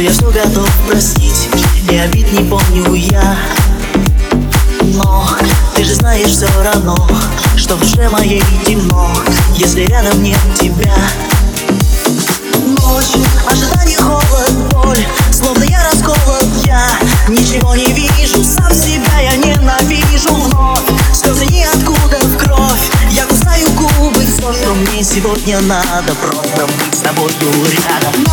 я все готов простить И обид не помню я. Но ты же знаешь все равно Что в душе моей темно Если рядом нет тебя. Ночь, ожидание, холод, боль Словно я расколот, я Ничего не вижу, сам себя я ненавижу. Вновь слезы ниоткуда в кровь Я кусаю губы, все, что мне сегодня надо Просто быть с тобою рядом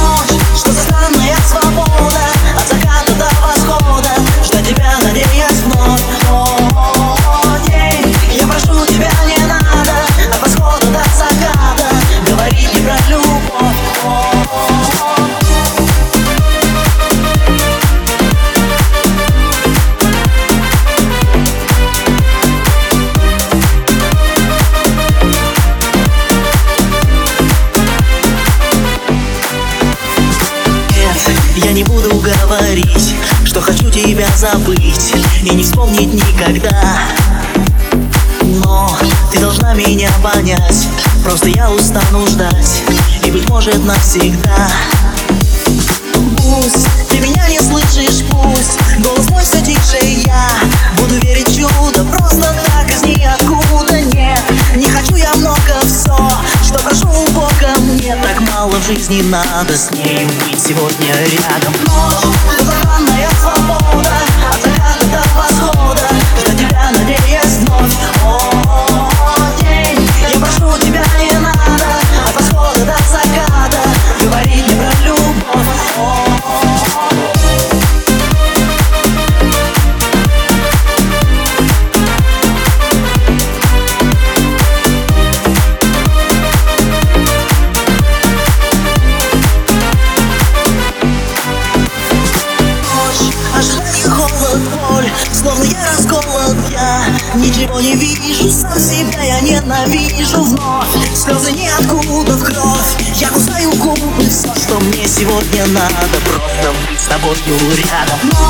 тебя забыть И не вспомнить никогда. Но ты должна меня понять Просто я устану ждать И быть может навсегда. Пусть ты меня не слышишь, пусть Голос мой все тише, я Буду верить чудо Просто так из ниоткуда. Нет, не хочу я много все Что прошу у Бога Мне. Так мало в жизни надо С ней быть сегодня рядом. Ночь, Словно я расколот, я ничего не вижу Сам себя я ненавижу. Вновь Слезы ниоткуда в кровь Я кусаю губы, все, что мне сегодня надо. Просто быть с тобою рядом. Ночь,